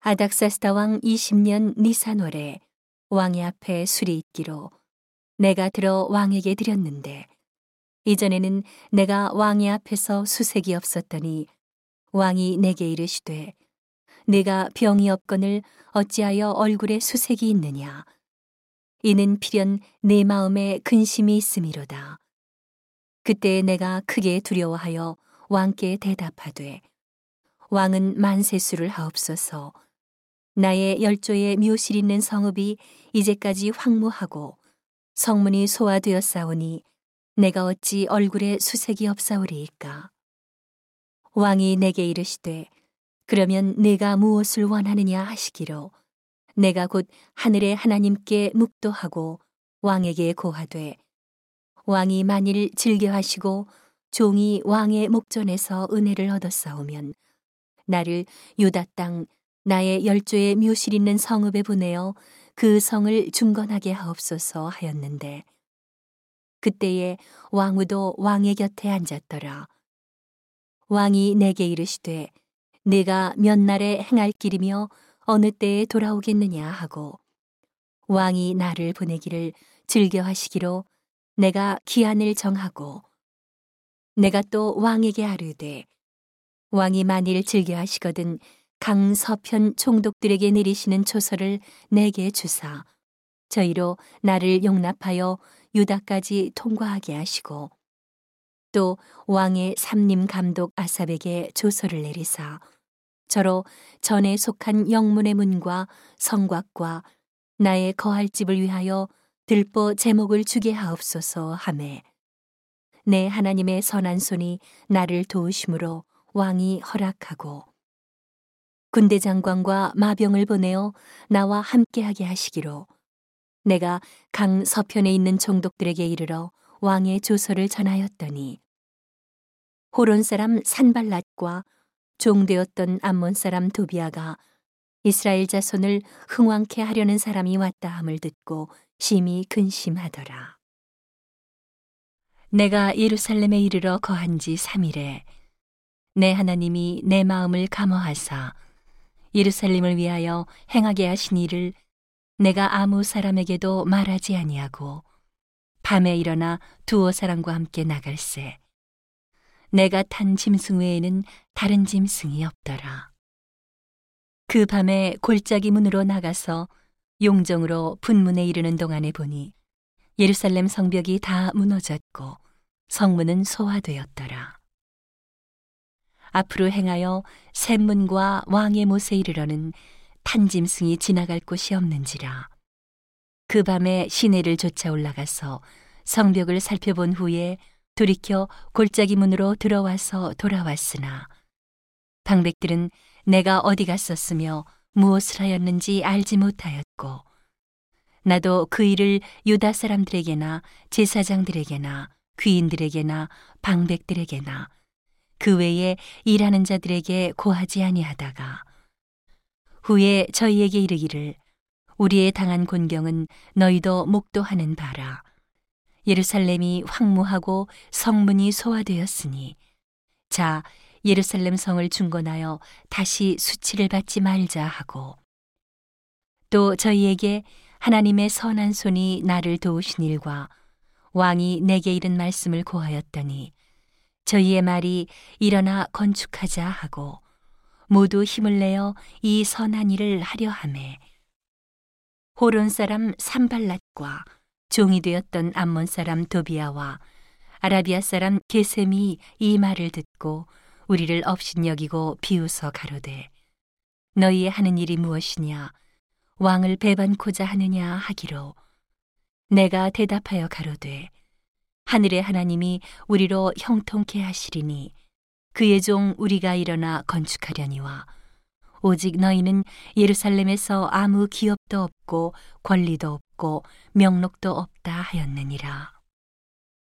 아닥사스다 왕 20년 니산월에 왕의 앞에 술이 있기로 내가 들어 왕에게 드렸는데 이전에는 내가 왕의 앞에서 수색이 없었더니 왕이 내게 이르시되 내가 병이 없거늘 어찌하여 얼굴에 수색이 있느냐? 이는 필연 내 마음에 근심이 있음이로다. 그때 내가 크게 두려워하여 왕께 대답하되 왕은 만세수를 하옵소서 나의 열조의 묘실 있는 성읍이 이제까지 황무하고 성문이 소화되었사오니 내가 어찌 얼굴에 수색이 없사오리이까. 왕이 내게 이르시되 그러면 내가 무엇을 원하느냐 하시기로 내가 곧 하늘의 하나님께 묵도하고 왕에게 고하되 왕이 만일 즐겨하시고 종이 왕의 목전에서 은혜를 얻었사오면 나를 유다 땅 나의 열조의 묘실 있는 성읍에 보내어 그 성을 중건하게 하옵소서 하였는데 그때에 왕후도 왕의 곁에 앉았더라. 왕이 내게 이르시되 내가 몇 날에 행할 길이며 어느 때에 돌아오겠느냐 하고 왕이 나를 보내기를 즐겨하시기로 내가 기한을 정하고 내가 또 왕에게 아르되 왕이 만일 즐겨하시거든 강서편 총독들에게 내리시는 초서를 내게 주사 저희로 나를 용납하여 유다까지 통과하게 하시고 또 왕의 삼림 감독 아삽에게 조서를 내리사 저로 전에 속한 영문의 문과 성곽과 나의 거할 집을 위하여 들보 제목을 주게 하옵소서 하매 내 하나님의 선한 손이 나를 도우심으로 왕이 허락하고 군대 장관과 마병을 보내어 나와 함께하게 하시기로 내가 강 서편에 있는 총독들에게 이르러 왕의 조서를 전하였더니 호론 사람 산발랏과 종되었던 암몬 사람 도비아가 이스라엘 자손을 흥왕케 하려는 사람이 왔다 함을 듣고 심히 근심하더라. 내가 예루살렘에 이르러 거한 지 3일에 내 하나님이 내 마음을 감화하사 예루살렘을 위하여 행하게 하신 일을 내가 아무 사람에게도 말하지 아니하고 밤에 일어나 두어 사람과 함께 나갈새 내가 탄 짐승 외에는 다른 짐승이 없더라. 그 밤에 골짜기 문으로 나가서 용정으로 분문에 이르는 동안에 보니 예루살렘 성벽이 다 무너졌고 성문은 소화되었더라. 앞으로 행하여 샘문과 왕의 못에 이르러는 탄짐승이 지나갈 곳이 없는지라. 그 밤에 시내를 쫓아 올라가서 성벽을 살펴본 후에 돌이켜 골짜기 문으로 들어와서 돌아왔으나 방백들은 내가 어디 갔었으며 무엇을 하였는지 알지 못하였고 나도 그 일을 유다 사람들에게나 제사장들에게나 귀인들에게나 방백들에게나 그 외에 일하는 자들에게 고하지 아니하다가 후에 저희에게 이르기를 우리의 당한 곤경은 너희도 목도하는 바라. 예루살렘이 황무하고 성문이 소화되었으니 자 예루살렘 성을 중건하여 다시 수치를 받지 말자 하고 또 저희에게 하나님의 선한 손이 나를 도우신 일과 왕이 내게 이른 말씀을 고하였더니 저희의 말이 일어나 건축하자 하고 모두 힘을 내어 이 선한 일을 하려 함에 호론 사람 산발랏과 종이 되었던 암몬 사람 도비아와 아라비아 사람 게셈이 이 말을 듣고 우리를 업신여기고 비웃어 가로되 너희의 하는 일이 무엇이냐? 왕을 배반코자 하느냐 하기로 내가 대답하여 가로되 하늘의 하나님이 우리로 형통케 하시리니 그의 종 우리가 일어나 건축하려니와 오직 너희는 예루살렘에서 아무 기업도 없고 권리도 없고 명록도 없다 하였느니라.